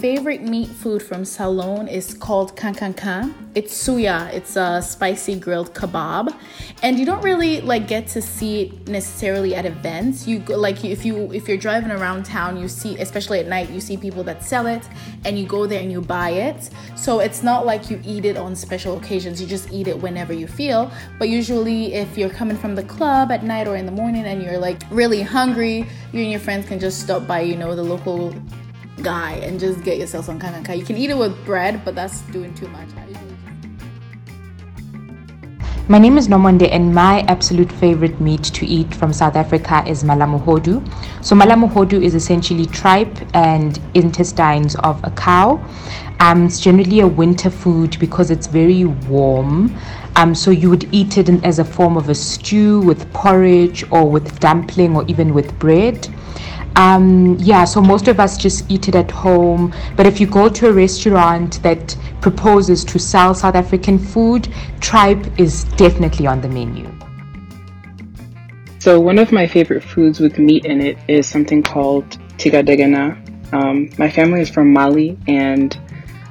favorite meat food from Salone is called kankankan. It's suya. It's a spicy grilled kebab, and you don't really like get to see it necessarily at events. You go, like if you if you're driving around town, you see especially at night, you see people that sell it, and you go there and you buy it. So it's not like you eat it on special occasions. You just eat it whenever you feel. But usually, if you're coming from the club at night or in the morning and you're like really hungry, you and your friends can just stop by, you know, the local guy and just get yourself some kankanka. You can eat it with bread, but that's doing too much. My name is Nomonde, and my absolute favorite meat to eat from South Africa is mala mogodu. So, mala mogodu is essentially tripe and intestines of a cow. Um, it's generally a winter food because it's very warm. Um, so, you would eat it in, as a form of a stew with porridge or with dumpling or even with bread. Um, yeah, so most of us just eat it at home. But if you go to a restaurant that proposes to sell South African food, tripe is definitely on the menu. So, one of my favorite foods with meat in it is something called tigadegana. Um, my family is from Mali, and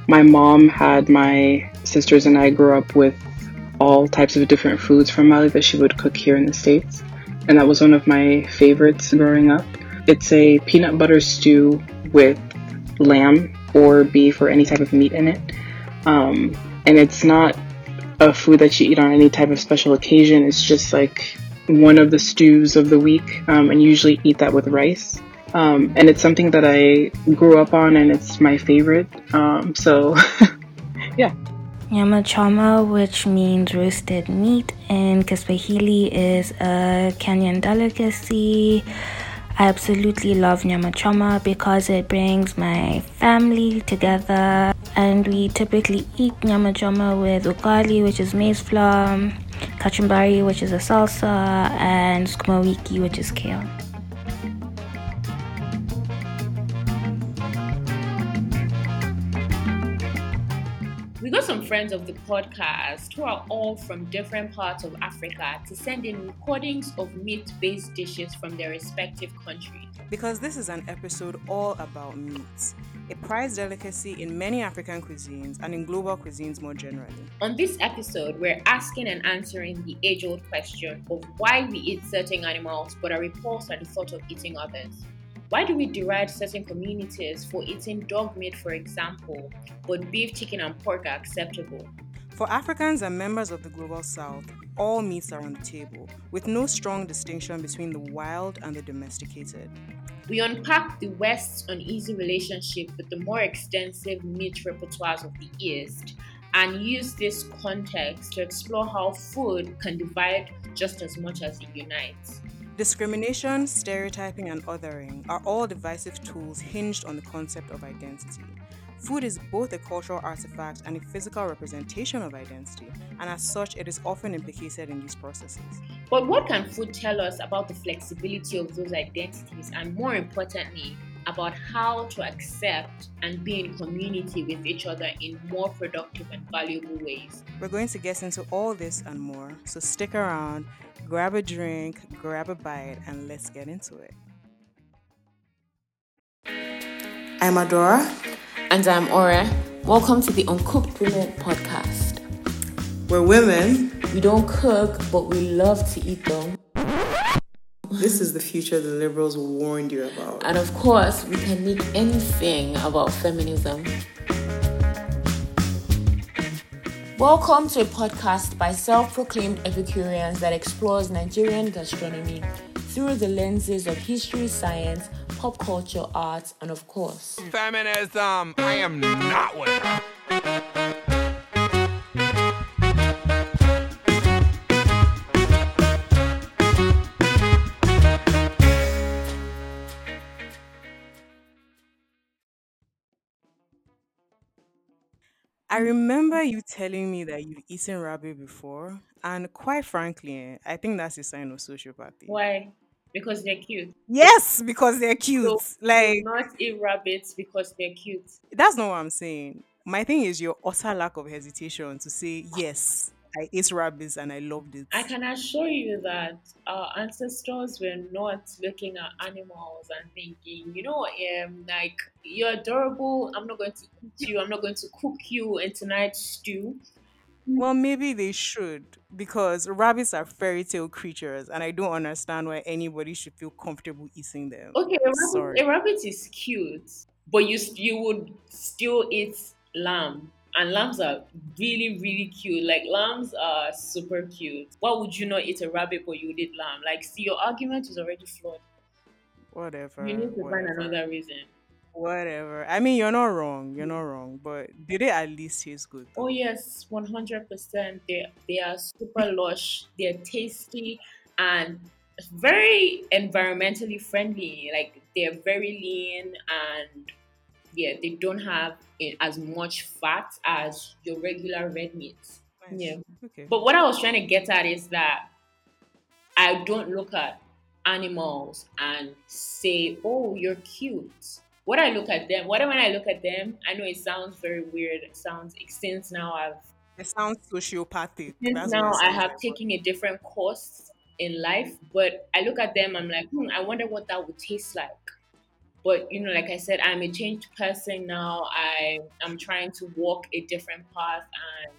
my mom had my sisters and I grew up with all types of different foods from Mali that she would cook here in the States. And that was one of my favorites growing up. It's a peanut butter stew with lamb or beef or any type of meat in it. Um, and it's not a food that you eat on any type of special occasion. It's just like one of the stews of the week, um, and usually eat that with rice. Um, and it's something that I grew up on, and it's my favorite. Um, so, yeah. Nyama choma, which means roasted meat and Kiswahili, is a Kenyan delicacy. I absolutely love nyama choma because it brings my family together and we typically eat nyama choma with ugali which is maize flour, kachumbari which is a salsa and sukuma wiki which is kale. Friends of the podcast who are all from different parts of Africa to send in recordings of meat based dishes from their respective countries. Because this is an episode all about meat, a prized delicacy in many African cuisines and in global cuisines more generally. On this episode, we're asking and answering the age old question of why we eat certain animals but are repulsed at the thought of eating others. Why do we deride certain communities for eating dog meat, for example, but beef, chicken, and pork are acceptable? For Africans and members of the Global South, all meats are on the table, with no strong distinction between the wild and the domesticated. We unpack the West's uneasy relationship with the more extensive meat repertoires of the East and use this context to explore how food can divide just as much as it unites. Discrimination, stereotyping, and othering are all divisive tools hinged on the concept of identity. Food is both a cultural artifact and a physical representation of identity, and as such, it is often implicated in these processes. But what can food tell us about the flexibility of those identities, and more importantly, about how to accept and be in community with each other in more productive and valuable ways? We're going to get into all this and more, so stick around grab a drink, grab a bite, and let's get into it. I'm Adora. And I'm Ore. Welcome to the Uncooked Women podcast. We're women. We don't cook, but we love to eat them. This is the future the liberals warned you about. And of course, we can make anything about feminism. Welcome to a podcast by self proclaimed Epicureans that explores Nigerian gastronomy through the lenses of history, science, pop culture, arts, and of course, feminism. I am not with her. I remember you telling me that you've eaten rabbit before, and quite frankly, eh, I think that's a sign of sociopathy. Why? Because they're cute. Yes, because they're cute. So, like not eat rabbits because they're cute. that's not what I'm saying. My thing is your utter lack of hesitation to say yes. I ate rabbits and I loved it. I can assure you that our ancestors were not looking at animals and thinking, you know, um, like you're adorable. I'm not going to eat you. I'm not going to cook you in tonight's stew. Well, maybe they should because rabbits are fairy tale creatures, and I don't understand why anybody should feel comfortable eating them. Okay, a rabbit, Sorry. a rabbit is cute, but you you would still eat lamb, and lambs are really really cute. Like lambs are super cute. Why would you not eat a rabbit but you eat lamb? Like, see, your argument is already flawed. Whatever. You need to find another reason. Whatever. I mean, you're not wrong. You're not wrong. But did it at least taste good? Oh yes, one hundred percent. They they are super lush. They're tasty and very environmentally friendly. Like they're very lean and yeah, they don't have eh, as much fat as your regular red meats. Nice. Yeah. Okay. But what I was trying to get at is that I don't look at animals and say, "Oh, you're cute." What I look at them, what when I look at them, I know it sounds very weird. It sounds since now I've It sounds sociopathic. since That's now I have like, but- taken a different course in life, but I look at them, I'm like, hmm, I wonder what that would taste like. But you know, like I said, I'm a changed person now. I am trying to walk a different path, and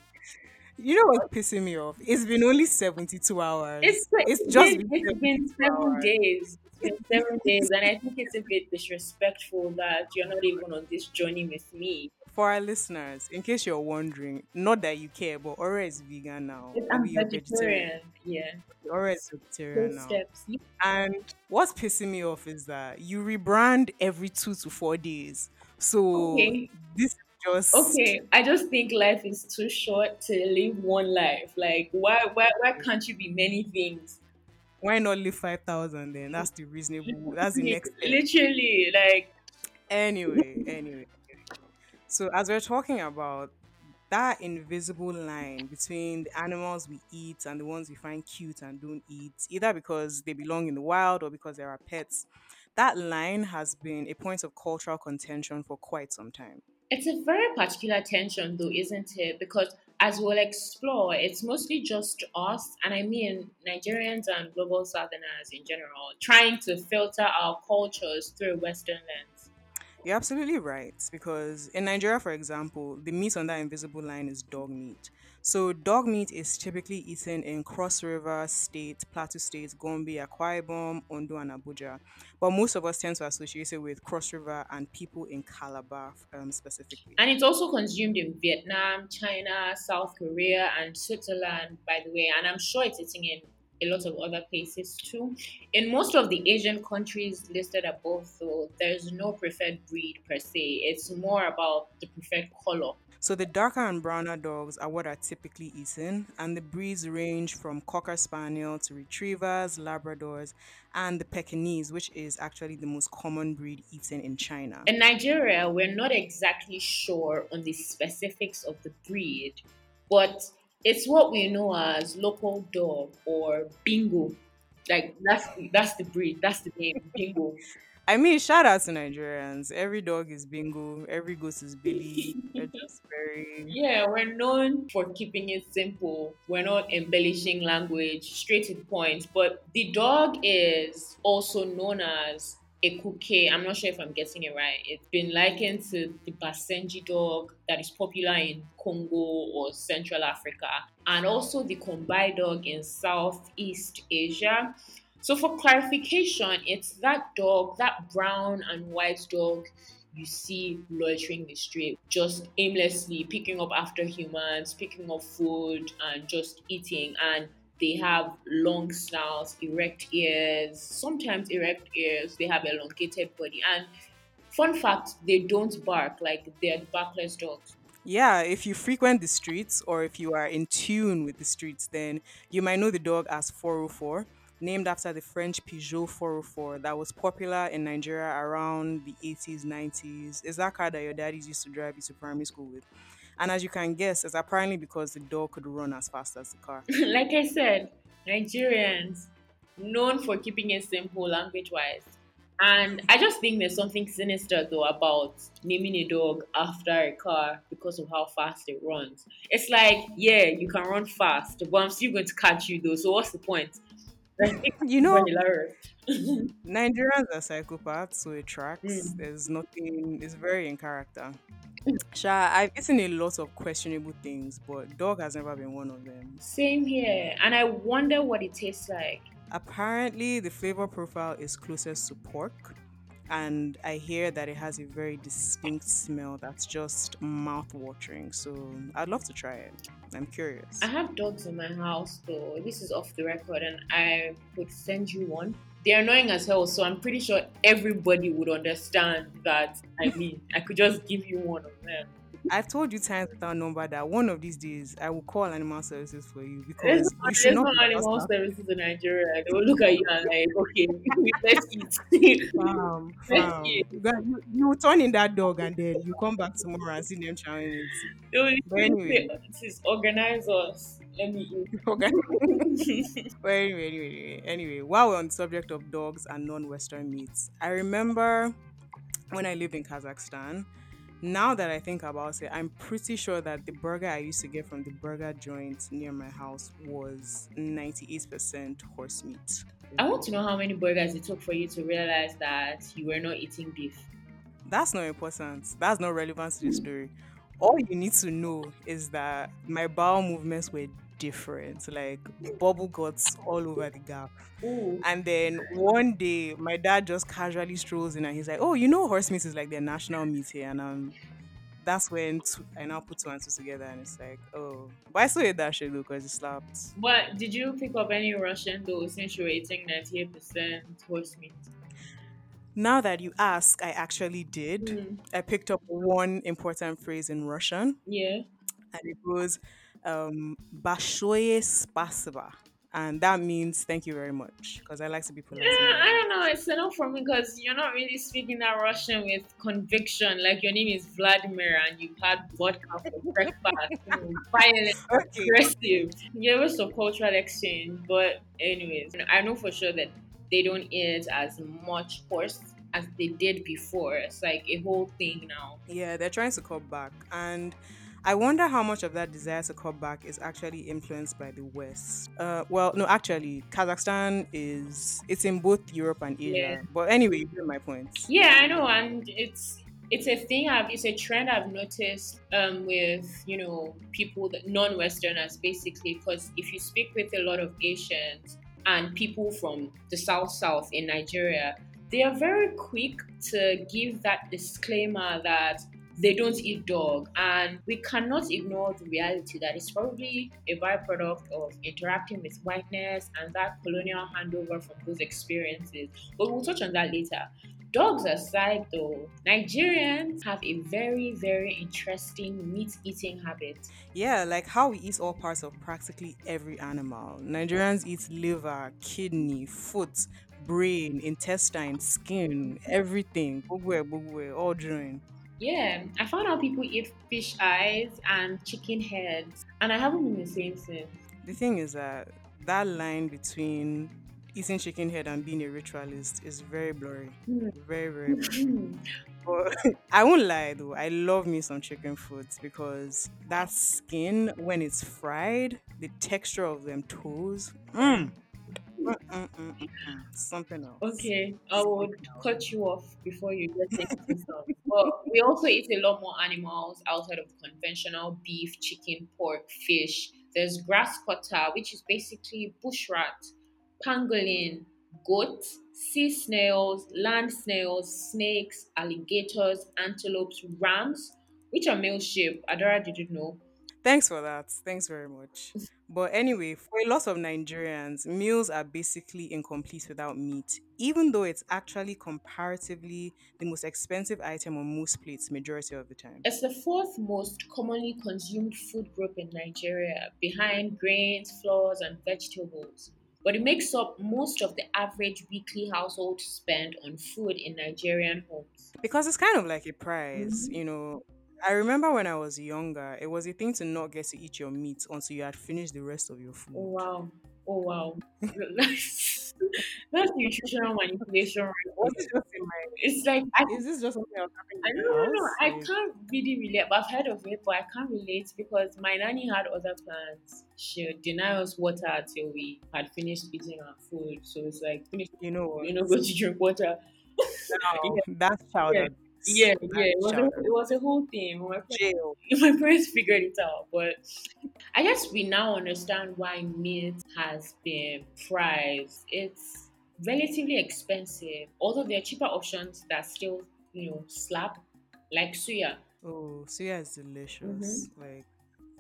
You know what's pissing me off? It's been only 72 hours. it's it's just been, been it's been 72 seven hours. days. It's been seven days, and I think it's a bit disrespectful that you're not even on this journey with me. For our listeners, in case you're wondering, not that you care, but Ore is vegan now. I'm you're vegetarian. vegetarian. Yeah, Ore is vegetarian those now. steps. And what's pissing me off is that you rebrand every two to four days. So Okay. this is just Okay, I just think life is too short to live one life. Like, why, why, why can't you be many things? why not live five thousand then? That's the reasonable that's the next step. Literally, like, Anyway, anyway. So as we're talking about that invisible line between the animals we eat and the ones we find cute and don't eat, either because they belong in the wild or because they are our pets, that line has been a point of cultural contention for quite some time. it's a very particular tension, though, isn't it? Because as we'll explore, it's mostly just us, and I mean Nigerians and global Southerners in general, trying to filter our cultures through Western lens. You're absolutely right because in Nigeria, for example, the meat on that invisible line is dog meat. So dog meat is typically eaten in Cross River State, Plateau State, Gombe, Akwa Ibom, Ondo, and Abuja. But most of us tend to associate it with Cross River and people in Calabar um, specifically. And it's also consumed in Vietnam, China, South Korea, and Switzerland, by the way. And I'm sure it's eating in a lot of other places too. In most of the Asian countries listed above, though, there's no preferred breed per se. It's more about the preferred color. So the darker and browner dogs are what are typically eaten, and the breeds range from Cocker Spaniel to Retrievers, Labradors, and the Pekingese, which is actually the most common breed eaten in China. In Nigeria, we're not exactly sure on the specifics of the breed, but it's what we know as local dog or bingo. Like that's that's the breed, that's the name, bingo. I mean, shout out to Nigerians. Every dog is bingo, every goose is Billy. They're just very. Yeah, we're known for keeping it simple. We're not embellishing language, straight to the point. But the dog is also known as a kuke. I'm not sure if I'm getting it right. It's been likened to the Basenji dog that is popular in Congo or Central Africa, and also the Kombai dog in Southeast Asia. So, for clarification, it's that dog, that brown and white dog you see loitering the street, just aimlessly picking up after humans, picking up food, and just eating. And they have long snouts, erect ears, sometimes erect ears. They have elongated body. And fun fact, they don't bark like they're barkless dogs. Yeah, if you frequent the streets or if you are in tune with the streets, then you might know the dog as 404, named after the French Peugeot 404 that was popular in Nigeria around the 80s, 90s. Is that car that your daddies used to drive you to primary school with? And as you can guess, it's apparently because the dog could run as fast as the car. like I said, Nigerians known for keeping it simple language wise. And I just think there's something sinister though about naming a dog after a car because of how fast it runs. It's like, yeah, you can run fast, but I'm still going to catch you though. So what's the point? You know. Nigerians are psychopaths, so it tracks. Mm. There's nothing. It's very in character. Sha, I've eaten a lot of questionable things, but dog has never been one of them. Same here. And I wonder what it tastes like. Apparently, the flavor profile is closest to pork, and I hear that it has a very distinct smell that's just mouth-watering. So I'd love to try it. I'm curious. I have dogs in my house though. This is off the record and I would send you one. They're annoying as hell, so I'm pretty sure everybody would understand that. I mean, I could just give you one of them. I've told you times without number that one of these days I will call animal services for you because no, you should there's not no animal services in Nigeria. They will look at you and like, okay, let's eat. Fam, Let's fam. eat. You, you, turn in that dog and then you come back tomorrow and see them chowing it. But anyway. say, "This is organize us. Let me eat. Okay. But anyway, anyway, anyway, while we're on the subject of dogs and non-Western meats, I remember when I lived in Kazakhstan. Now that I think about it, I'm pretty sure that the burger I used to get from the burger joint near my house was 98% horse meat. I want to know how many burgers it took for you to realize that you were not eating beef. That's not important. That's not relevant to the story. All you need to know is that my bowel movements were different, like bubble guts all over the gap. Ooh. And then one day, my dad just casually strolls in and he's like, "Oh, you know, horse meat is like their national meat here." And um, that's when two, I now put two and two together, and it's like, oh, but I still ate that shit because it slapped. But did you pick up any Russian though since you were eating 98% horse meat? Now that you ask, I actually did. Mm. I picked up one important phrase in Russian, Yeah. and it goes, um, Bashoye Spasiba. And that means thank you very much because I like to be polite. Yeah, I don't know. It's enough for me because you're not really speaking that Russian with conviction. Like your name is Vladimir and you've had vodka for breakfast. Violent, okay. aggressive. Yeah, it was a cultural exchange. But, anyways, I know for sure that they don't eat as much horse as they did before. It's like a whole thing now. Yeah, they're trying to cut back. And I wonder how much of that desire to cut back is actually influenced by the West. Uh, well, no, actually, Kazakhstan is it's in both Europe and Asia. Yeah. But anyway, you get my point. Yeah, I know, and it's it's a thing I've it's a trend I've noticed um, with you know people that non-Westerners basically because if you speak with a lot of Asians and people from the South South in Nigeria, they are very quick to give that disclaimer that they don't eat dog and we cannot ignore the reality that it's probably a byproduct of interacting with whiteness and that colonial handover from those experiences but we'll touch on that later Dogs aside, though, Nigerians have a very, very interesting meat eating habit. Yeah, like how we eat all parts of practically every animal. Nigerians eat liver, kidney, foot, brain, intestine, skin, everything. Bugwe, bugwe, all join. Yeah, I found out people eat fish eyes and chicken heads, and I haven't been the same since. The thing is that that line between eating chicken head and being a ritualist is very blurry. Mm. Very, very blurry. But I won't lie though, I love me some chicken foods because that skin, when it's fried, the texture of them toes, mm. Mm, mm, mm, mm, mm. something else. Okay, I would cut you off before you get into stuff. But we also eat a lot more animals outside of conventional beef, chicken, pork, fish. There's grass cutter, which is basically bush rat, pangolin, goat, sea snails, land snails, snakes, alligators, antelopes, rams, which are male sheep. Adora, did you know? Thanks for that. Thanks very much. But anyway, for a lot of Nigerians, meals are basically incomplete without meat, even though it's actually comparatively the most expensive item on most plates majority of the time. It's the fourth most commonly consumed food group in Nigeria, behind grains, flours, and vegetables. But it makes up most of the average weekly household spend on food in Nigerian homes. Because it's kind of like a prize, mm-hmm. you know. I remember when I was younger, it was a thing to not get to eat your meat until you had finished the rest of your oh, food. Oh wow. Oh wow. That's nutritional manipulation. right Was there. it just in my? It's like I Is this just something else I in no, your no, no. I can't really relate, but I've heard of it, but I can't relate because my nanny had other plans. She would deny us water till we had finished eating our food. So it's like, finish, you know you know, go to drink water. No, that's child Yeah. Yeah, yeah. It was, a, it was a whole thing. My parents, my parents figured it out, but I guess we now understand why meat has been priced. It's relatively expensive, although there are cheaper options that still, you know, slap, like suya. Oh, suya is delicious. Mm-hmm. Like,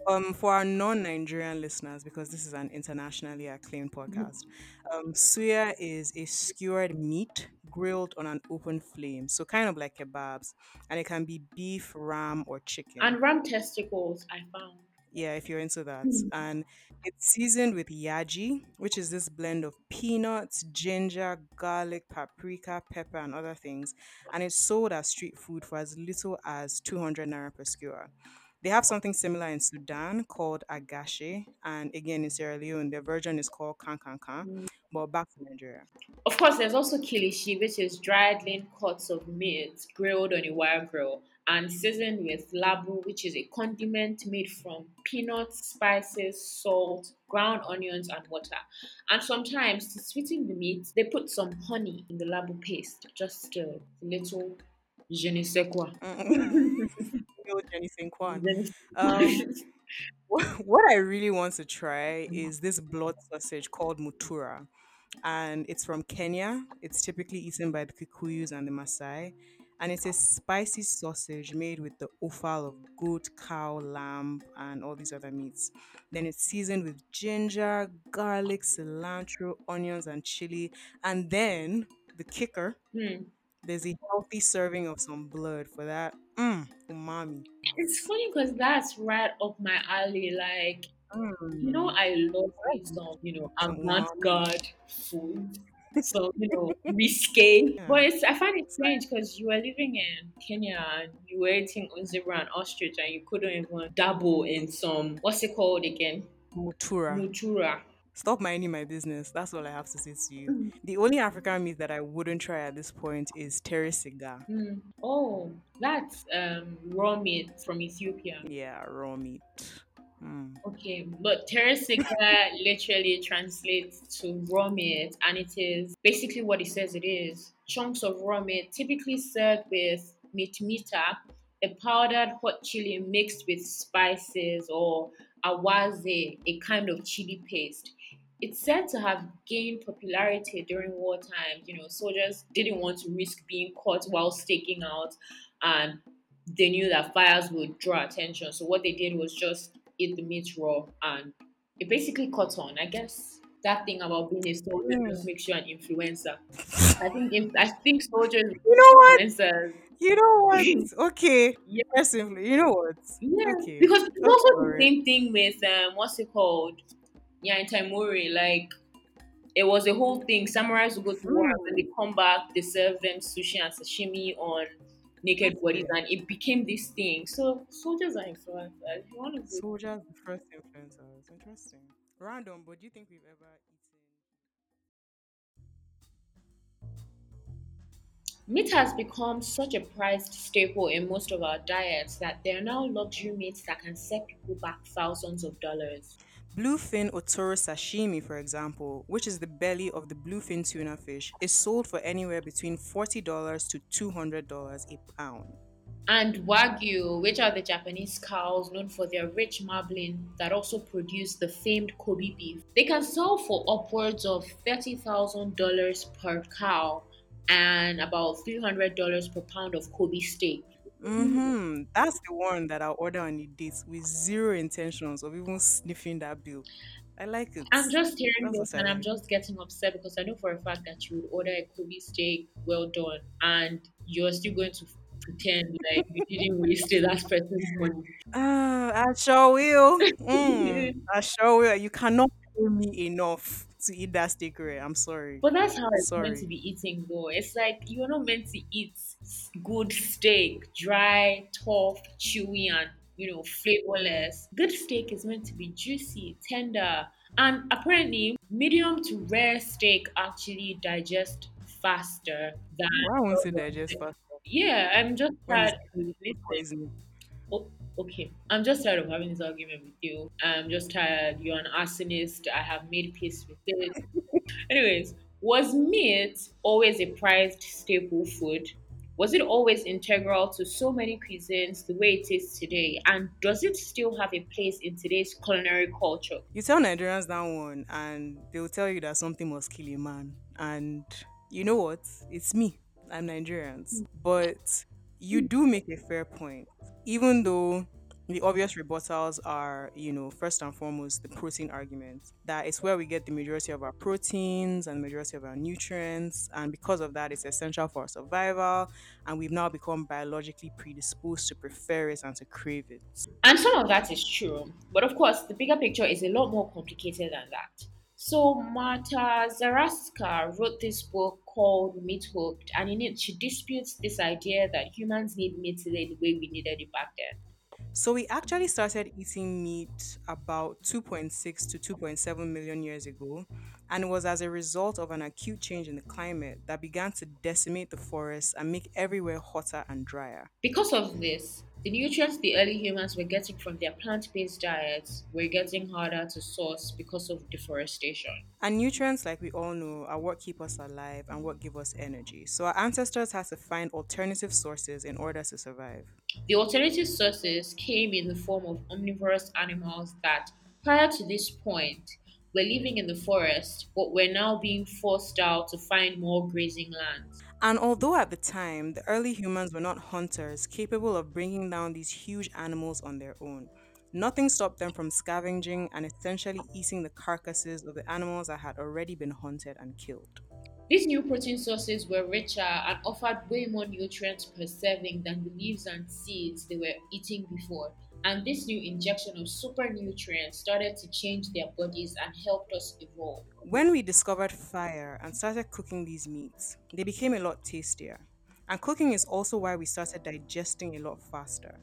um, for our non-Nigerian listeners, because this is an internationally acclaimed Mm-hmm. podcast, um, suya is a skewered meat grilled on an open flame, so kind of like kebabs, and it can be beef, ram, or chicken. And ram testicles, I found. Yeah, if you're into that. Mm. And it's seasoned with yaji, which is this blend of peanuts, ginger, garlic, paprika, pepper, and other things. And it's sold as street food for as little as 200 naira per skewer. They have something similar in Sudan called agache, and again in Sierra Leone, their version is called kankankan. Mm. But back to Nigeria. Of course, there's also kilishi, which is dried lean cuts of meat grilled on a wire grill and seasoned with labu, which is a condiment made from peanuts, spices, salt, ground onions, and water. And sometimes to sweeten the meat, they put some honey in the labu paste, just a little je ne sais quoi. Mm. Jenny Kwan. Je ne sais Um, what I really want to try is this blood sausage called mutura. And it's from Kenya. It's typically eaten by the Kikuyus and the Maasai. And it's a spicy sausage made with the offal of goat, cow, lamb, and all these other meats. Then it's seasoned with ginger, garlic, cilantro, onions, and chili. And then the kicker Hmm. there's a healthy serving of some blood for that. Mmm, umami. It's funny because that's right up my alley. Like, you know, Mm. I love me some, you know, avant-garde food. So, you know, risque. Yeah. But it's, I find it strange because you were living in Kenya and you were eating zebra and ostrich and you couldn't even dabble in some, what's it called again? Mutura. Mutura. Stop minding my business. That's all I have to say to you. Mm. The only African meat that I wouldn't try at this point is teresiga. Hmm. Oh, that's um, raw meat from Ethiopia. Yeah, raw meat. Mm. Okay, but teresiga literally translates to raw meat, and it is basically what it says it is chunks of raw meat, typically served with mitmita, a powdered hot chili mixed with spices, or awaze, a kind of chili paste. It's said to have gained popularity during wartime. You know, soldiers didn't want to risk being caught while staking out, and they knew that fires would draw attention. So what they did was just eat the meat raw, and it basically caught on. I guess that thing about being a soldier just makes you an influencer. I think if, I think soldiers You know what? influencers. You know what? Okay. Yeah. Personally, you know what? Yeah, Okay. because it's That's also the same thing with um, what's it called? Yeah, in Taimuri, like it was a whole thing. Samurais would go to war and they come back, they serve them sushi and sashimi on naked bodies, and it became this thing. So soldiers are influencers. You want to go Soldiers, the first influencers. Interesting. Random, but do you think we've ever eaten? Meat has become such a prized staple in most of our diets that there are now luxury meats that can set people back thousands of dollars. Bluefin otoro sashimi, for example, which is the belly of the bluefin tuna fish, is sold for anywhere between $40 to $200 a pound. And Wagyu, which are the Japanese cows known for their rich marbling that also produce the famed Kobe beef, they can sell for upwards of $30,000 per cow and about $300 per pound of Kobe steak. Mm-hmm. That's the one that I'll order on a date with zero intentions of even sniffing that bill. I like it. I'm just hearing That's this and I'm just getting upset because I know for a fact that you would order a Kobe steak well done and you're still going to pretend like you didn't waste it as person's money. Ah, I sure will. Mm, I sure will. You cannot pay me enough to eat that steak rare. I'm sorry. But that's how it's meant to be eating, though. It's like you're not meant to eat good steak, dry, tough, chewy, and you know, flavorless. Good steak is meant to be juicy, tender, And apparently, medium to rare steak actually digest faster than. Why won't it digest faster Yeah, I'm just tired. Poison? oh, okay, I'm just tired of having this argument with you. I'm just tired. You're an arsonist. I have made peace with it. Anyways, was meat always a prized staple food? Was it always integral to so many cuisines the way it is today? And does it still have a place in today's culinary culture? You tell Nigerians that one, and they'll tell you that something must kill a man. And you know what? It's me. I'm Nigerians. But you do make a fair point. Even though the obvious rebuttals are, you know, first and foremost, the protein argument. That it's where we get the majority of our proteins and majority of our nutrients. And because of that, it's essential for our survival. And we've now become biologically predisposed to prefer it and to crave it. And some of that is true. But of course, the bigger picture is a lot more complicated than that. So, Marta Zaraska wrote this book called Meat Hooked, and in it, she disputes this idea that humans need meat today the way we needed it back then. So we actually started eating meat about 2.6 to 2.7 million years ago, and it was as a result of an acute change in the climate that began to decimate the forests and make everywhere hotter and drier. Because of this, the nutrients the early humans were getting from their plant based diets were getting harder to source because of deforestation. And nutrients, like we all know, are what keep us alive and what give us energy. So our ancestors had to find alternative sources in order to survive. The alternative sources came in the form of omnivorous animals that, prior to this point, were living in the forest but were now being forced out to find more grazing lands. And although at the time the early humans were not hunters capable of bringing down these huge animals on their own, nothing stopped them from scavenging and essentially eating the carcasses of the animals that had already been hunted and killed. These new protein sources were richer and offered way more nutrients per serving than the leaves and seeds they were eating before. And this new injection of super nutrients started to change their bodies and helped us evolve. When we discovered fire and started cooking these meats, they became a lot tastier. And cooking is also why we started digesting a lot faster.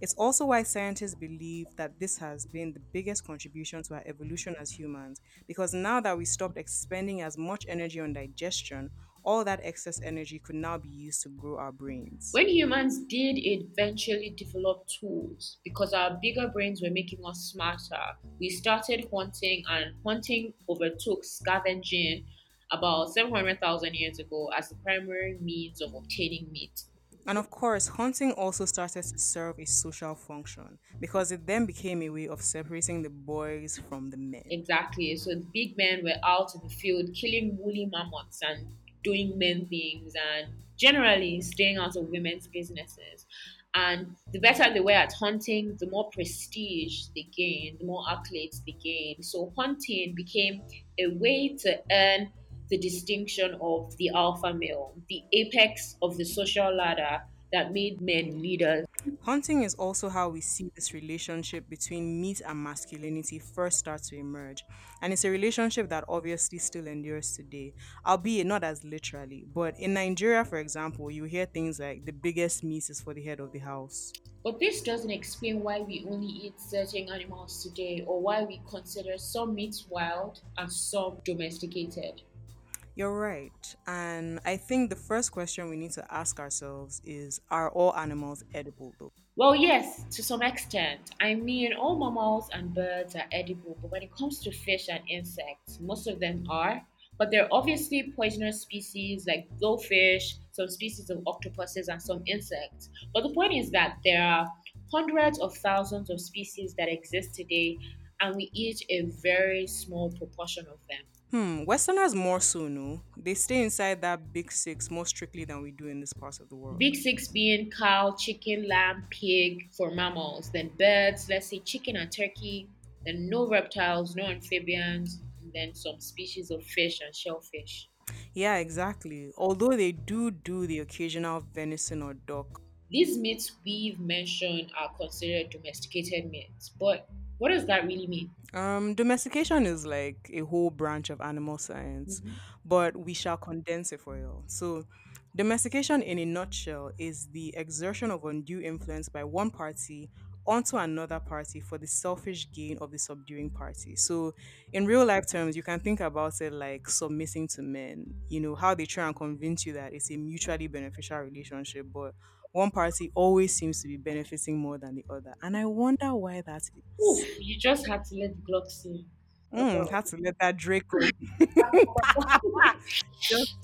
It's also why scientists believe that this has been the biggest contribution to our evolution as humans, because now that we stopped expending as much energy on digestion, all that excess energy could now be used to grow our brains. When humans did eventually develop tools, because our bigger brains were making us smarter, we started hunting, and hunting overtook scavenging about 700,000 years ago as the primary means of obtaining meat. And of course, hunting also started to serve a social function because it then became a way of separating the boys from the men. Exactly. So the big men were out in the field killing woolly mammoths and doing men things and generally staying out of women's businesses. And the better they were at hunting, the more prestige they gained, the more accolades they gained. So hunting became a way to earn the distinction of the alpha male, the apex of the social ladder that made men leaders. Hunting is also how we see this relationship between meat and masculinity first start to emerge. And it's a relationship that obviously still endures today, albeit not as literally. But in Nigeria, for example, you hear things like the biggest meat is for the head of the house. But this doesn't explain why we only eat certain animals today or why we consider some meats wild and some domesticated. You're right. And I think the first question we need to ask ourselves is Are all animals edible though? Well, yes, to some extent. I mean, all mammals and birds are edible, but when it comes to fish and insects, most of them are. But there are obviously poisonous species like blowfish, some species of octopuses, and some insects. But the point is that there are hundreds of thousands of species that exist today, and we eat a very small proportion of them. Hmm, Westerners more so, no? They stay inside that big six more strictly than we do in this part of the world. Big six being cow, chicken, lamb, pig for mammals, then birds, let's say chicken and turkey, then no reptiles, no amphibians, and then some species of fish and shellfish. Yeah, exactly. Although they do do the occasional venison or duck. These meats we've mentioned are considered domesticated meats, but what does that really mean? Um, domestication is like a whole branch of animal science, but we shall condense it for you. So, domestication in a nutshell is the exertion of undue influence by one party onto another party for the selfish gain of the subduing party. So, in real life terms, you can think about it like submitting to men, you know, how they try and convince you that it's a mutually beneficial relationship, but one party always seems to be benefiting more than the other. And I wonder why that is. Oof, you just had to let the Glock see. Mm, had to let that Drake go. just,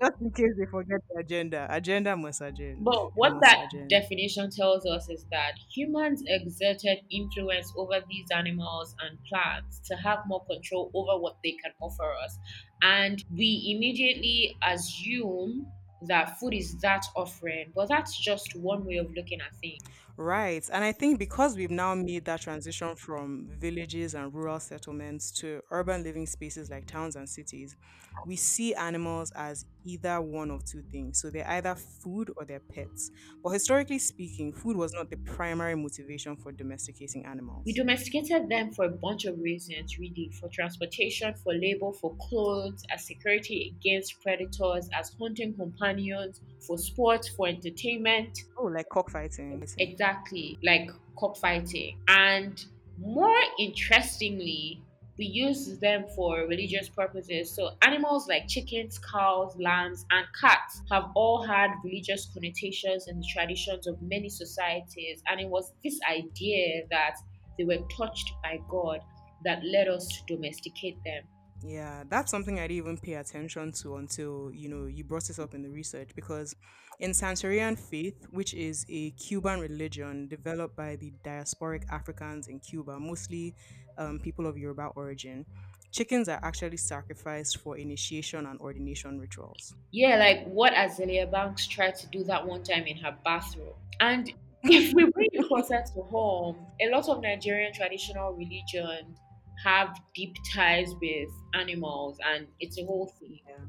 just in case they forget the agenda. Agenda must agenda. But what must that agenda. definition tells us is that humans exerted influence over these animals and plants to have more control over what they can offer us. And we immediately assume that food is that offering, but that's just one way of looking at things. Right. And I think because we've now made that transition from villages and rural settlements to urban living spaces like towns and cities, we see animals as either one of two things. So they're either food or they're pets. But historically speaking, food was not the primary motivation for domesticating animals. We domesticated them for a bunch of reasons, really for transportation, for labor, for clothes, as security against predators, as hunting companions, for sports, for entertainment. Oh, like cockfighting. Exactly, like cockfighting. And more interestingly, we use them for religious purposes. So, animals like chickens, cows, lambs, and cats have all had religious connotations in the traditions of many societies. And it was this idea that they were touched by God that led us to domesticate them. Yeah, that's something I didn't even pay attention to until, you know, you brought this up in the research because in Santerian faith, which is a Cuban religion developed by the diasporic Africans in Cuba, mostly um, people of Yoruba origin, chickens are actually sacrificed for initiation and ordination rituals. Yeah, like what Azealia Banks tried to do that one time in her bathroom. And if we bring it closer to home, a lot of Nigerian traditional religion have deep ties with animals and it's a whole thing. Yeah.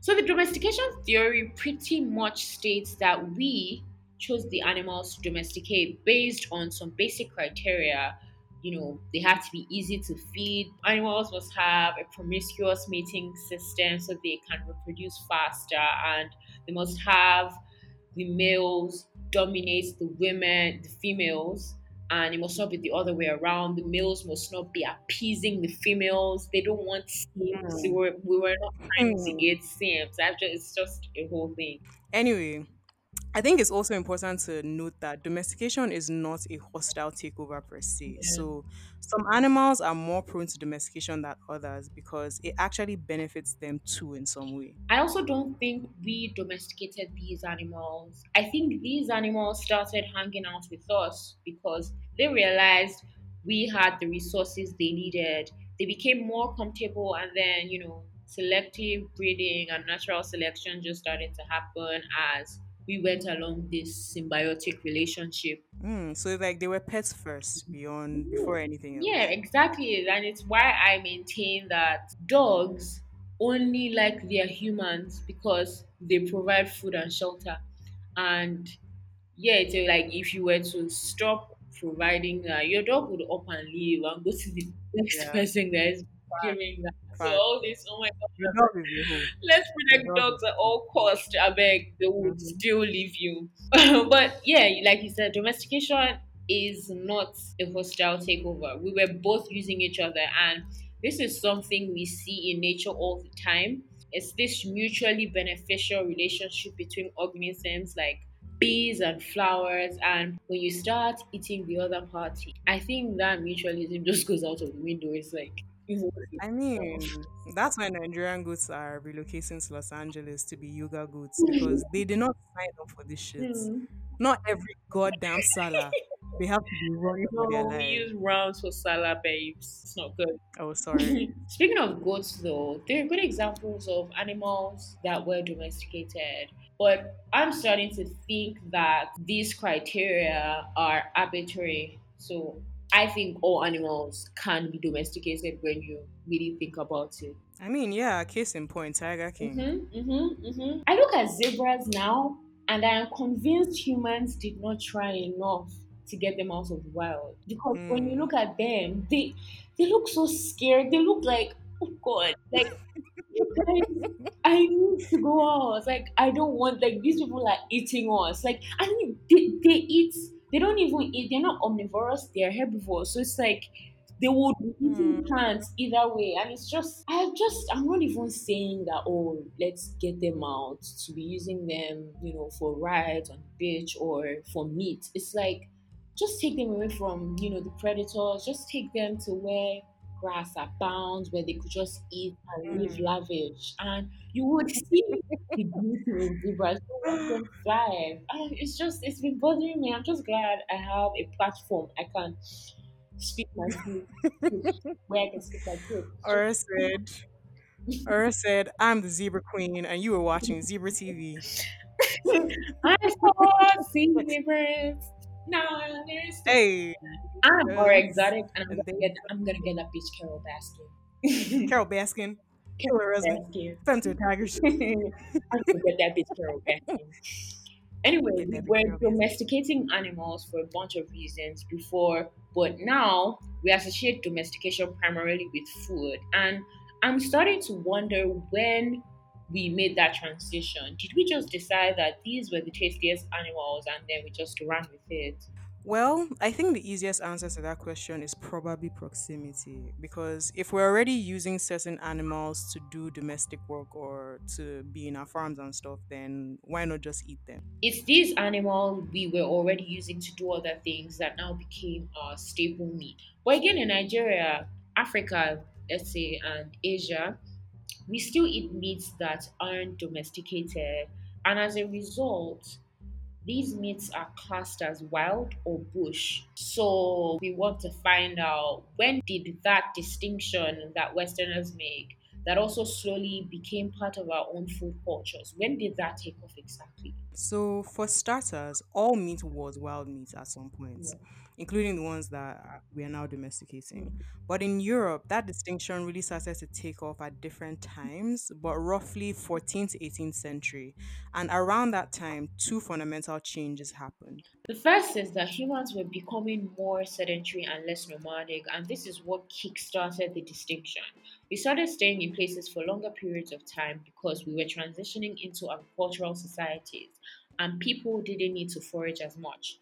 So the domestication theory pretty much states that we chose the animals to domesticate based on some basic criteria. You know, they have to be easy to feed. Animals must have a promiscuous mating system so they can reproduce faster, and they must have the males dominate the women, the females, and it must not be the other way around. The males must not be appeasing the females. They don't want simps. We were, we were not trying to Hmm. get. Actually, it's just a whole thing. Anyway, I think it's also important to note that domestication is not a hostile takeover per se. So, some animals are more prone to domestication than others because it actually benefits them too in some way. I also don't think we domesticated these animals. I think these animals started hanging out with us because they realized we had the resources they needed. They became more comfortable, and then, you know, selective breeding and natural selection just started to happen as we went along this symbiotic relationship. Mm, so, like, they were pets first, beyond before anything else. Yeah, exactly. And it's why I maintain that dogs only like their humans because they provide food and shelter. And yeah, it's like if you were to stop providing that, your dog would up and leave and go to the next Yeah. person that is giving that. So all this, oh my god, let's protect dogs at all costs. I beg they would Mhm. still leave you. but yeah, like you said, domestication is not a hostile takeover. We were both using each other, and this is something we see in nature all the time. It's this mutually beneficial relationship between organisms like bees and flowers and when you start eating the other party i think that mutualism just goes out of the window it's like I mean, that's why Nigerian goats are relocating to Los Angeles to be yoga goats because they did not sign up for this shit. Hmm. Not every goddamn Salah. They have to be running for their No, we use rounds for salad, babes. It's not good. Oh, sorry. Speaking of goats, though, they're good examples of animals that were domesticated. But I'm starting to think that these criteria are arbitrary. So I think all animals can be domesticated when you really think about it. I mean, yeah, case in point, Tiger King. Mm-hmm, mm-hmm, mm-hmm. I look at zebras now, and I am convinced humans did not try enough to get them out of the wild. Because when you Mm. look at them, they they look so scared. They look like, oh God, like you guys, I need to go out. Like I don't want like these people are eating us. Like I mean, they, they eat they don't even eat. They're not omnivorous. They're herbivores. So it's like they would be eating hmm. plants either way. And it's just, I just, I'm not even saying that, oh, let's get them out to be using them, you know, for rides on the beach or for meat. It's like, just take them away from, you know, the predators. Just take them to where grass abounds, where they could just eat and live mm. lavish. And you would see the beauty in zebras. Thrive. And it's just, it's been bothering me. I'm just glad I have a platform I can speak my truth, where I can speak my truth. Ura said, Ura said, I'm the zebra queen, and you were watching Zebra TV. I saw zebras. No, there's Hey, I'm more exotic, and I'm gonna get I'm gonna get that bitch Carole Baskin. Carole Baskin, Killer Husband, Baskin. Spencer Tigers. I'm gonna get that bitch Carole Baskin. Anyway, we were domesticating animals for a bunch of reasons before, but now we associate domestication primarily with food. And I'm starting to wonder when we made that transition. Did we just decide that these were the tastiest animals and then we just ran with it? Well, I think the easiest answer to that question is probably proximity. Because if we're already using certain animals to do domestic work or to be in our farms and stuff, then why not just eat them? It's these animals we were already using to do other things that now became our staple meat. But again, in Nigeria, Africa, let's say, and Asia, we still eat meats that aren't domesticated, and as a result, these meats are classed as wild or bush. So we want to find out when did that distinction that Westerners make that also slowly became part of our own food cultures, when did that take off exactly? So, for starters, all meat was wild meat at some point, including the ones that uh, we are now domesticating. But in Europe, that distinction really started to take off at different times, but roughly 14th to 18th century. And around that time, two fundamental changes happened. The first is that humans were becoming more sedentary and less nomadic, and this is what kickstarted the distinction. We started staying in places for longer periods of time because we were transitioning into agricultural societies, and people didn't need to forage as much.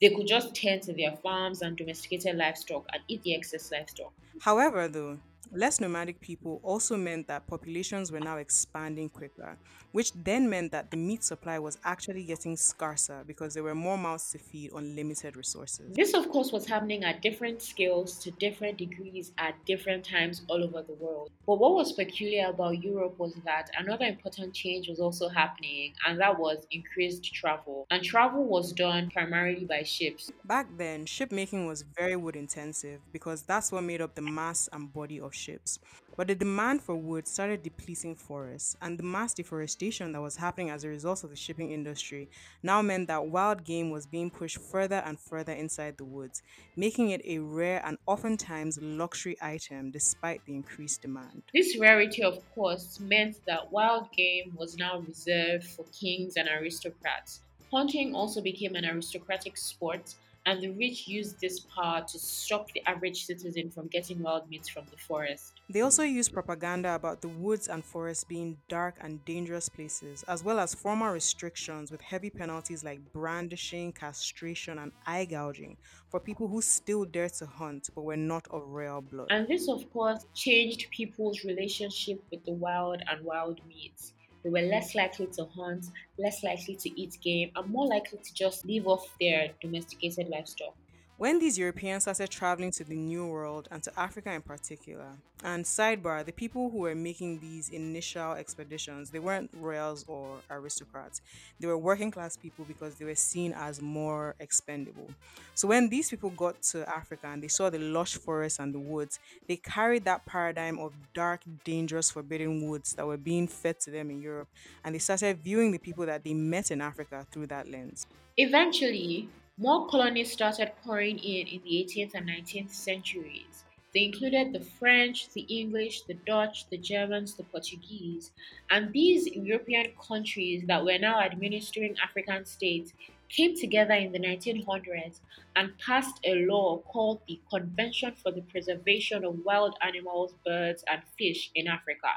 They could just tend to their farms and domesticated livestock and eat the excess livestock. However, though, less nomadic people also meant that populations were now expanding quicker, which then meant that the meat supply was actually getting scarcer because there were more mouths to feed on limited resources. This, of course, was happening at different scales to different degrees at different times all over the world. But what was peculiar about Europe was that another important change was also happening, and that was increased travel. And travel was done primarily by ships. Back then, shipmaking was very wood intensive because that's what made up the mass and body of ships. But the demand for wood started depleting forests, and the mass deforestation that was happening as a result of the shipping industry now meant that wild game was being pushed further and further inside the woods, making it a rare and oftentimes luxury item despite the increased demand. This rarity, of course, meant that wild game was now reserved for kings and aristocrats. Hunting also became an aristocratic sport, and the rich used this power to stop the average citizen from getting wild meat from the forest. They also used propaganda about the woods and forests being dark and dangerous places, as well as formal restrictions with heavy penalties like brandishing, castration, and eye gouging for people who still dared to hunt but were not of royal blood. And this, of course, changed people's relationship with the wild and wild meats. They were less likely to hunt, less likely to eat game, and more likely to just live off their domesticated livestock. When these Europeans started traveling to the New World and to Africa in particular, and sidebar, the people who were making these initial expeditions, they weren't royals or aristocrats. They were working class people because they were seen as more expendable. So when these people got to Africa and they saw the lush forests and the woods, they carried that paradigm of dark, dangerous, forbidden woods that were being fed to them in Europe, and they started viewing the people that they met in Africa through that lens. Eventually, more colonies started pouring in in the 18th and 19th centuries. They included the French, the English, the Dutch, the Germans, the Portuguese, and these European countries that were now administering African states came together in the 1900s and passed a law called the Convention for the Preservation of Wild Animals, Birds, and Fish in Africa.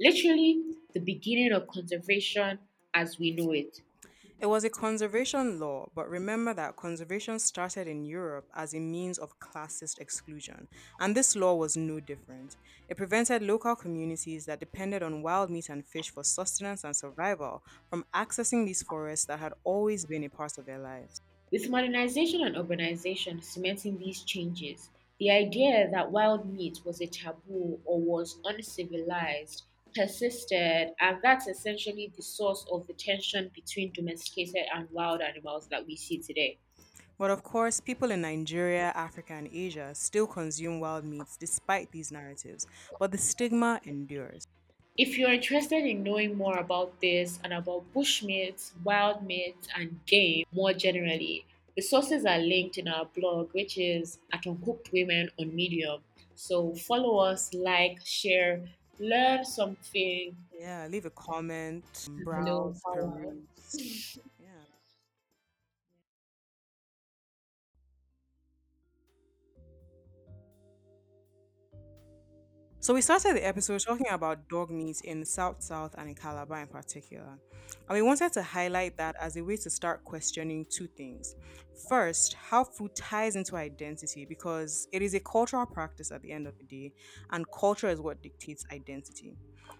Literally, the beginning of conservation as we know it. It was a conservation law, but remember that conservation started in Europe as a means of classist exclusion, and this law was no different. It prevented local communities that depended on wild meat and fish for sustenance and survival from accessing these forests that had always been a part of their lives. With modernization and urbanization cementing these changes, the idea that wild meat was a taboo or was uncivilized persisted, and that's essentially the source of the tension between domesticated and wild animals that we see today. But of course, people in Nigeria, Africa, and Asia still consume wild meats despite these narratives, but the stigma endures. If you're interested in knowing more about this and about bushmeat, wild meat, and game more generally, the sources are linked in our blog, which is at Uncooked Women on Medium. So follow us, like, share, learn something. Yeah, leave a comment, um, No browse, peruse. So we started the episode talking about dog meat in South South and in Calabar in particular. And we wanted to highlight that as a way to start questioning two things. First, how food ties into identity because it is a cultural practice at the end of the day, and culture is what dictates identity.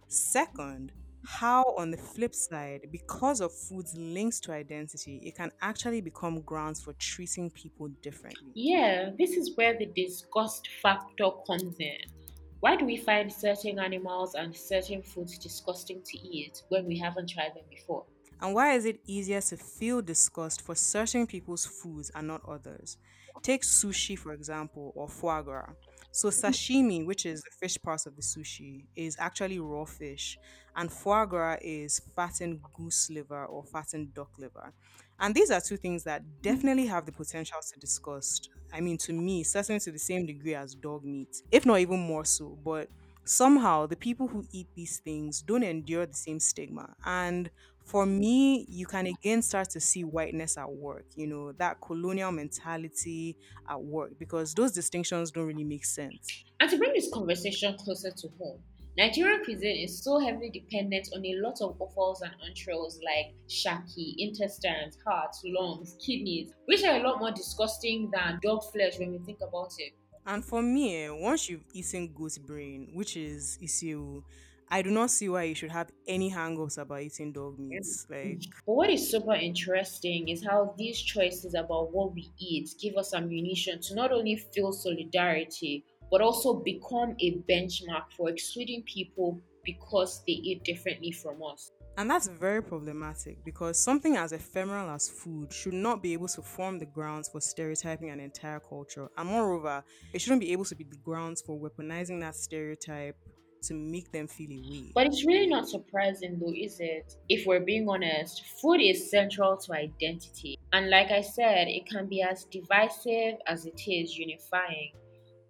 Second, how on the flip side, because of food's links to identity, it can actually become grounds for treating people differently. Yeah, this is where the disgust factor comes in. Why do we find certain animals and certain foods disgusting to eat when we haven't tried them before? And why is it easier to feel disgust for certain people's foods and not others? Take sushi, for example, or foie gras. So, sashimi, which is the fish part of the sushi, is actually raw fish, and foie gras is fattened goose liver or fattened duck liver. And these are two things that mm. definitely have the potential to disgust. I mean, to me, certainly to the same degree as dog meat, if not even more so. But somehow, the people who eat these things don't endure the same stigma. And for me, you can again start to see whiteness at work, you know, that colonial mentality at work, because those distinctions don't really make sense. And to bring this conversation closer to home, Nigerian cuisine is so heavily dependent on a lot of offals and entrails like shaki, intestines, hearts, lungs, kidneys, which are a lot more disgusting than dog flesh when we think about it. And for me, eh, once you've eaten goat brain, which is isi ewu, I do not see why you should have any hangups about eating dog meat. Like, But what is super interesting is how these choices about what we eat give us ammunition to not only feel solidarity, but also become a benchmark for excluding people because they eat differently from us. and that's very problematic because something as ephemeral as food should not be able to form the grounds for stereotyping an entire culture. And moreover, it shouldn't be able to be the grounds for weaponizing that stereotype to make them feel way. But it's really not surprising though, is it? If we're being honest, food is central to identity. And like I said, it can be as divisive as it is unifying.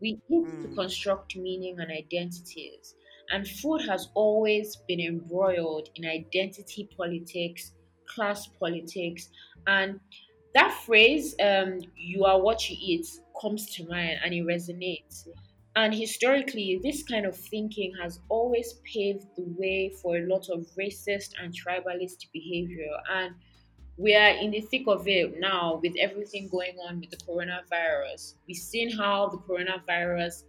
We eat to Mm. construct meaning and identities. And food has always been embroiled in identity politics, class politics, and that phrase, um, you are what you eat, comes to mind and it resonates. And historically, this kind of thinking has always paved the way for a lot of racist and tribalist behavior. And we are in the thick of it now with everything going on with the coronavirus. We've seen how the coronavirus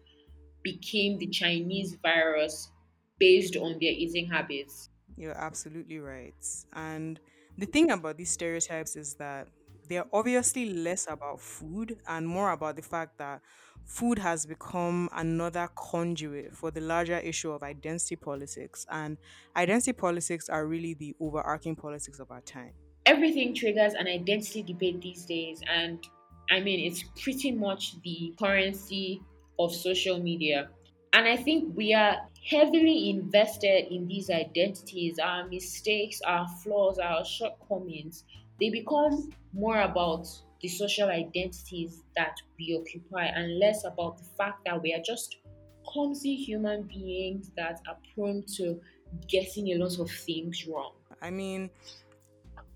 became the Chinese virus based on their eating habits. You're absolutely right. And the thing about these stereotypes is that they're obviously less about food and more about the fact that food has become another conduit for the larger issue of identity politics. And identity politics are really the overarching politics of our time. Everything triggers an identity debate these days, and I mean, it's pretty much the currency of social media. And I think we are heavily invested in these identities, our mistakes, our flaws, our shortcomings. They become more about the social identities that we occupy and less about the fact that we are just clumsy human beings that are prone to getting a lot of things wrong. I mean,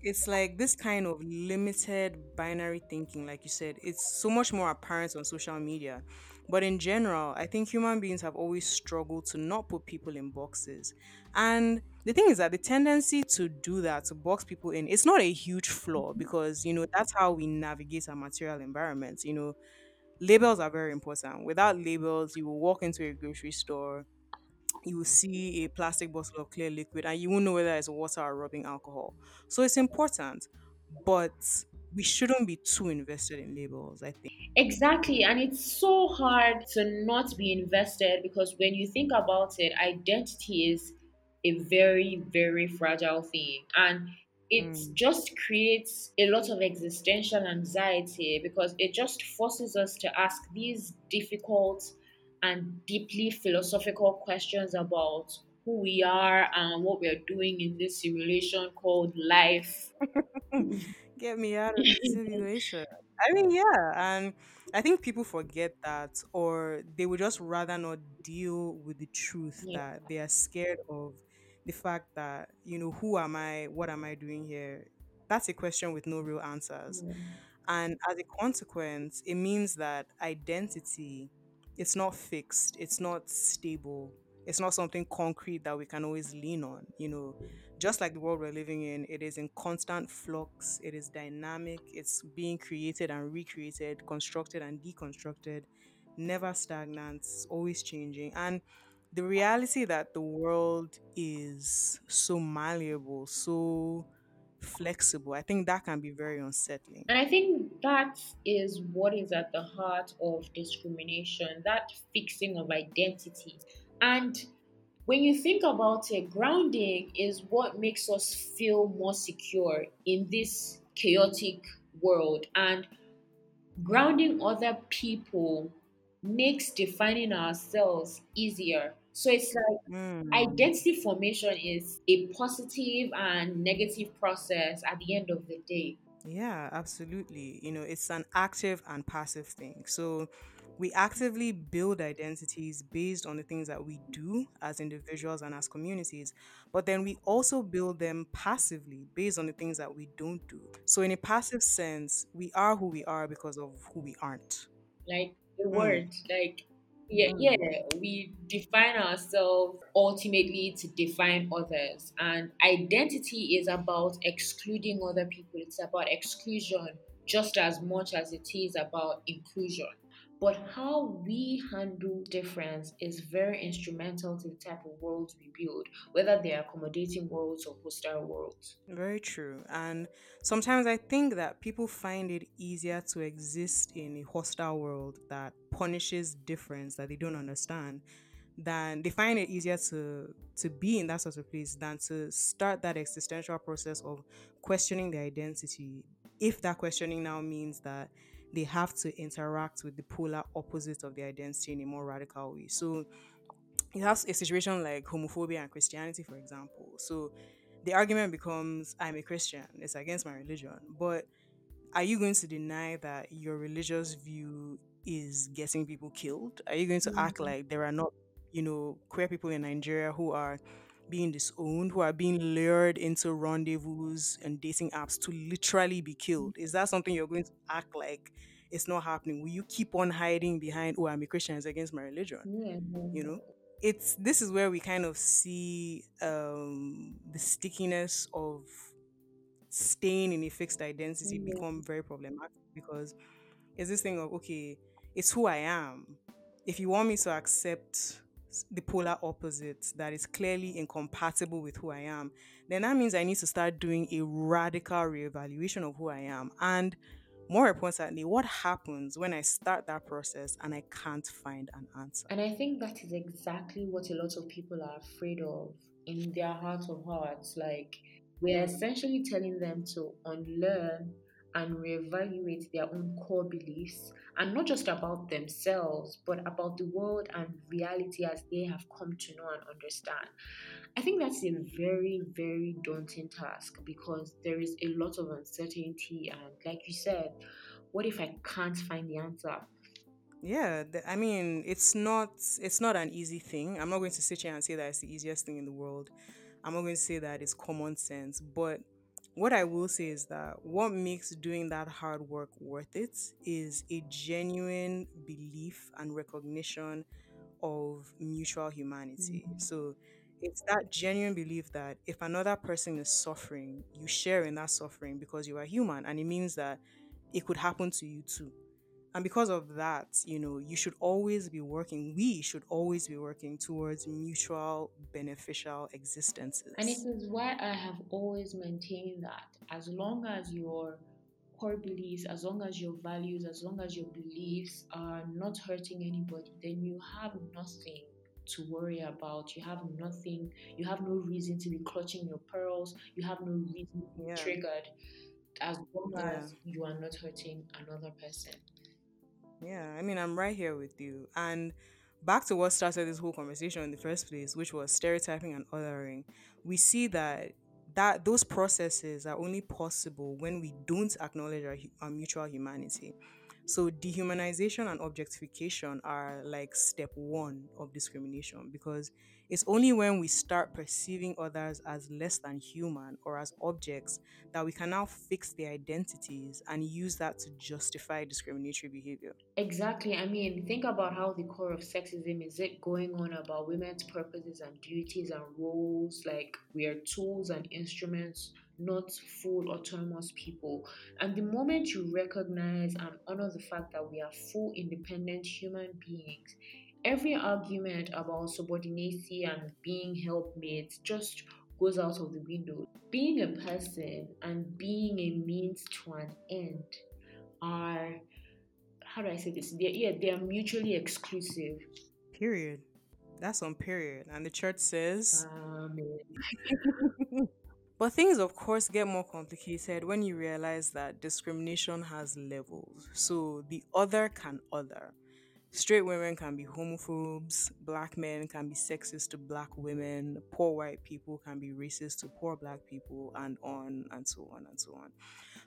it's like this kind of limited binary thinking like you said it's so much more apparent on social media. But in general i think human beings have always struggled to not put people in boxes. And the thing is that the tendency to do that to box people in it's not a huge flaw mm-hmm. because you know that's how we navigate our material environment you know. Labels are very important. Without labels you will walk into a grocery store you will see a plastic bottle of clear liquid and you won't know whether it's water or rubbing alcohol. So it's important but we shouldn't be too invested in labels i think. Exactly, and it's so hard to not be invested because when you think about it, identity is a very, very fragile thing, and it Mm. just creates a lot of existential anxiety because it just forces us to ask these difficult and deeply philosophical questions about who we are and what we're doing in this simulation called life. Get me out of this simulation. I mean, yeah, and I think people forget that, or they would just rather not deal with the truth Yeah. that they are scared of the fact that, you know, who am I? What am I doing here? That's a question with no real answers. And as a consequence, it means that identity it's not fixed, it's not stable, it's not something concrete that we can always lean on. You know, just like the world we're living in, it is in constant flux, it is dynamic, it's being created and recreated, constructed and deconstructed, never stagnant, always changing. And the reality that the world is so malleable, so flexible, I think that can be very unsettling. And I think that is what is at the heart of discrimination, that fixing of identity. And when you think about it, grounding is what makes us feel more secure in this chaotic world. And grounding other people makes defining ourselves easier. So it's like Mm. identity formation is a positive and negative process at the end of the day. Yeah, absolutely. You know, it's an active and passive thing. So we actively build identities based on the things that we do as individuals and as communities, but then we also build them passively based on the things that we don't do. So, in a passive sense, we are who we are because of who we aren't. like the Mm. word like yeah mm. yeah. We define ourselves ultimately to define others. And identity is about excluding other people. It's about exclusion just as much as it is about inclusion but how we handle difference is very instrumental to the type of worlds we build whether they're accommodating worlds or hostile worlds Very true. And sometimes I think that people find it easier to exist in a hostile world that punishes difference that they don't understand than they find it easier to to be in that sort of place than to start that existential process of questioning their identity if that questioning now means that they have to interact with the polar opposite of their identity in a more radical way so you have a situation like homophobia and Christianity, for example. So the argument becomes I'm a Christian, it's against my religion. But are you going to deny that your religious view is getting people killed? Are you going to act mm-hmm. like there are not, you know, queer people in Nigeria who are being disowned, who are being lured into rendezvous and dating apps to literally be killed? Is that something you're going to act like it's not happening? Will you keep on hiding behind, oh, I'm a Christian, it's against my religion? yeah you know it's this is where we kind of see um the stickiness of staying in a fixed identity become very problematic because it's this thing of okay it's who i am if you want me to accept the polar opposite that is clearly incompatible with who i am then that means i need to start doing a radical reevaluation of who i am and more importantly what happens when i start that process and i can't find an answer And I think that is exactly what a lot of people are afraid of in their heart of hearts. Like, we're essentially telling them to unlearn and reevaluate their own core beliefs, and not just about themselves, but about the world and reality as they have come to know and understand. I think that's a very, very daunting task because there is a lot of uncertainty. And, like you said, what if I can't find the answer? Yeah, I mean, it's not it's not an easy thing. I'm not going to sit here and say that it's the easiest thing in the world. I'm not going to say that it's common sense, but what I will say is that what makes doing that hard work worth it is a genuine belief and recognition of mutual humanity. Mm-hmm. So it's that genuine belief that if another person is suffering, you share in that suffering because you are human, and it means that it could happen to you too. And because of that, you know, you should always be working, we should always be working towards mutual beneficial existences. And it is why I have always maintained that as long as your core beliefs, as long as your values, as long as your beliefs are not hurting anybody, then you have nothing to worry about. You have nothing, you have no reason to be clutching your pearls, you have no reason to be Yeah. triggered as long Yeah. as you are not hurting another person. Yeah, I mean, I'm right here with you. And back to what started this whole conversation in the first place, which was stereotyping and othering, we see that that those processes are only possible when we don't acknowledge our, our mutual humanity. So dehumanization and objectification are like step one of discrimination because it's only when we start perceiving others as less than human or as objects that we can now fix their identities and use that to justify discriminatory behavior. Exactly. I mean, think about how the core of sexism is it going on about women's purposes and duties and roles, like we are tools and instruments, not full autonomous people. And the moment you recognize and honor the fact that we are full independent human beings, every argument about subordinacy and being helpmates just goes out of the window. Being a person and being a means to an end are how do I say this? They're, yeah, they are mutually exclusive. Period. That's on period. And the church says. Amen. But things, of course, get more complicated when you realize that discrimination has levels. So the other can other. Straight women can be homophobes, black men can be sexist to black women, poor white people can be racist to poor black people, and on and so on and so on.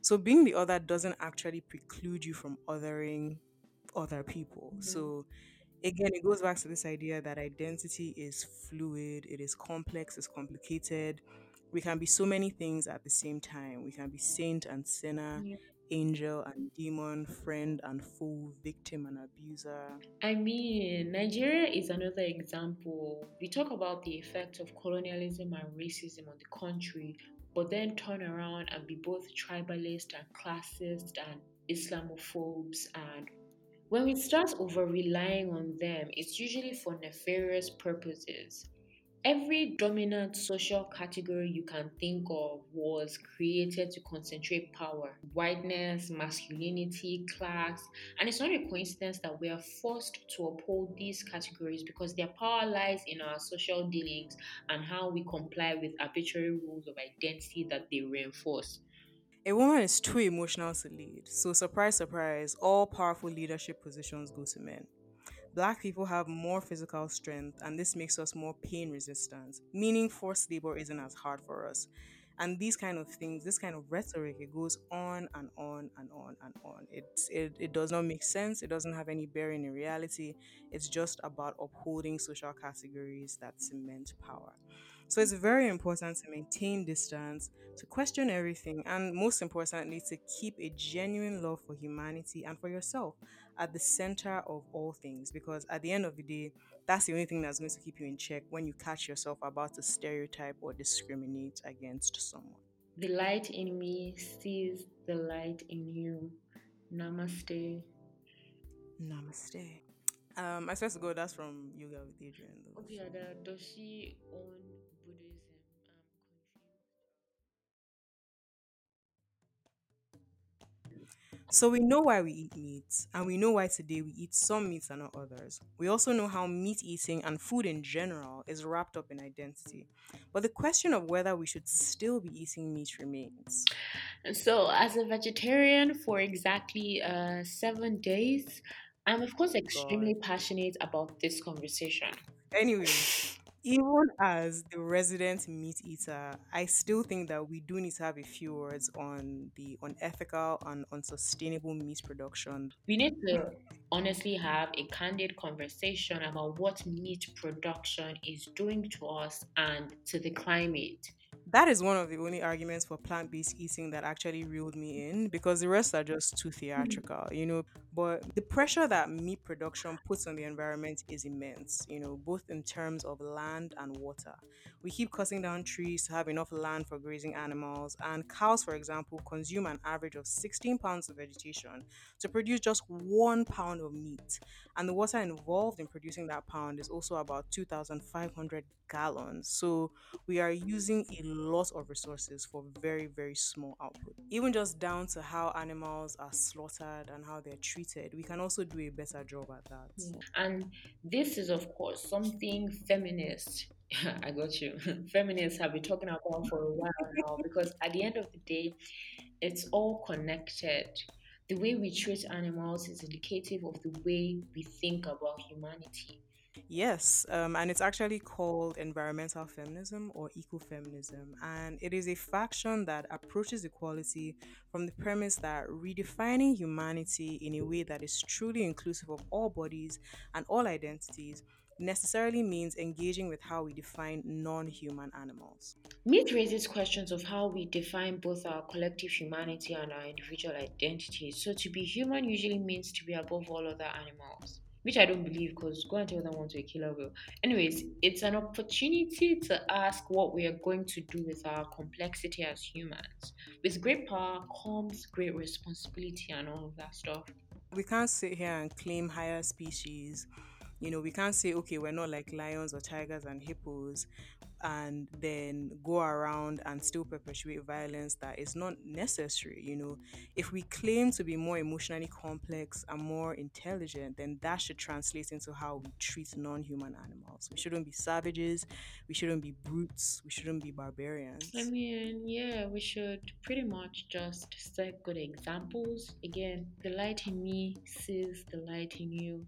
So being the other doesn't actually preclude you from othering other people. Mm-hmm. So again, it goes back to this idea that identity is fluid, it is complex, it's complicated. We can be so many things at the same time. We can be saint and sinner, Yeah. Angel and demon, friend and foe, victim and abuser. I mean, Nigeria is another example. We talk about the effect of colonialism and racism on the country, but then turn around and be both tribalist and classist and Islamophobes. And when we start over relying on them, it's usually for nefarious purposes. Every dominant social category you can think of was created to concentrate power whiteness, masculinity, class. And it's not a coincidence that we are forced to uphold these categories because their power lies in our social dealings and how we comply with arbitrary rules of identity that they reinforce. A woman is too emotional to lead. So, surprise, surprise, all powerful leadership positions go to men. Black people have more physical strength, and this makes us more pain resistant, meaning forced labor isn't as hard for us. And these kind of things, this kind of rhetoric, it goes on and on and on and on. It, it, it does not make sense. It doesn't have any bearing in reality. It's just about upholding social categories that cement power. So it's very important to maintain distance, to question everything, and most importantly, to keep a genuine love for humanity and for yourself at the center of all things. Because at the end of the day, that's the only thing that's going to keep you in check when you catch yourself about to stereotype or discriminate against someone. The light in me sees the light in you. Namaste. Namaste. Um, I swear to God, that's from Yoga with Adriene. Though. Okay, Ada, does she own So we know why we eat meat, and we know why today we eat some meats and not others. We also know how meat eating and food in general is wrapped up in identity. But the question of whether we should still be eating meat remains. So, as a vegetarian for exactly uh, seven days, I'm of course extremely passionate about this conversation. Anyway, even as the resident meat eater, I still think that we do need to have a few words on the unethical and unsustainable meat production. We need to honestly have a candid conversation about what meat production is doing to us and to the climate. That is one of the only arguments for plant-based eating that actually reeled me in because the rest are just too mm-hmm. theatrical you know? But the pressure that meat production puts on the environment is immense you know both in terms of land and water. We keep cutting down trees to have enough land for grazing animals and cows for example consume an average of 16 pounds of vegetation to produce just one pound of meat. And the water involved in producing that pound is also about 2500 gallons so we are using a lot of resources for very, very small output. Even just down to how animals are slaughtered and how they're treated, we can also do a better job at that. And this is, of course, something feminists I got you. Feminists have been talking about for a while now because at the end of the day, it's all connected. The way we treat animals is indicative of the way we think about humanity. Yes, um, and it's actually called environmental feminism or ecofeminism. And it is a faction that approaches equality from the premise that redefining humanity in a way that is truly inclusive of all bodies and all identities necessarily means engaging with how we define non human animals. Meat raises questions of how we define both our collective humanity and our individual identities. So, to be human usually means to be above all other animals which I don't believe because go and tell them want to a killer will. Anyways, it's an opportunity to ask what we are going to do with our complexity as humans. With great power comes great responsibility and all of that stuff. We can't sit here and claim higher species you know, we can't say, okay, we're not like lions or tigers and hippos, and then go around and still perpetuate violence that is not necessary. You know, if we claim to be more emotionally complex and more intelligent, then that should translate into how we treat non human animals. We shouldn't be savages, we shouldn't be brutes, we shouldn't be barbarians. I mean, yeah, we should pretty much just set good examples. Again, the light in me sees the light in you.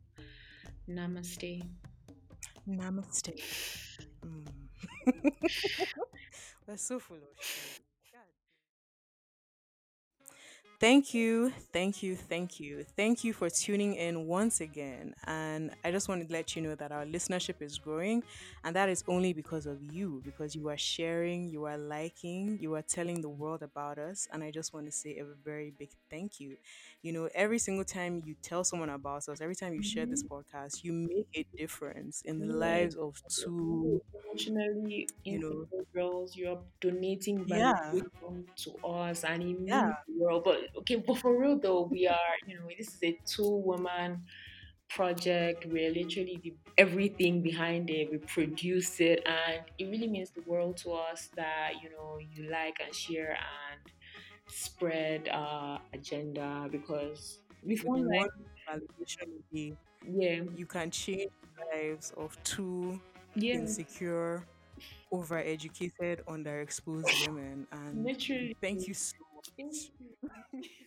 Namaste. Namaste. Mm. We're so full of. Thank you, thank you, thank you. Thank you for tuning in once again. And I just wanted to let you know that our listenership is growing, and that is only because of you, because you are sharing, you are liking, you are telling the world about us. And I just want to say a very big thank you. You know, every single time you tell someone about us, every time you share this mm-hmm. podcast, you make a difference in the lives of two emotionally you know girls. You're donating yeah. to us and it yeah. means the world. But okay, but for real though, we are, you know, this is a two woman project. We're literally the, everything behind it. We produce it, and it really means the world to us that you know you like and share and spread our agenda because feel like validation be yeah. you can change the lives of two yeah. insecure overeducated underexposed women and literally. thank you so much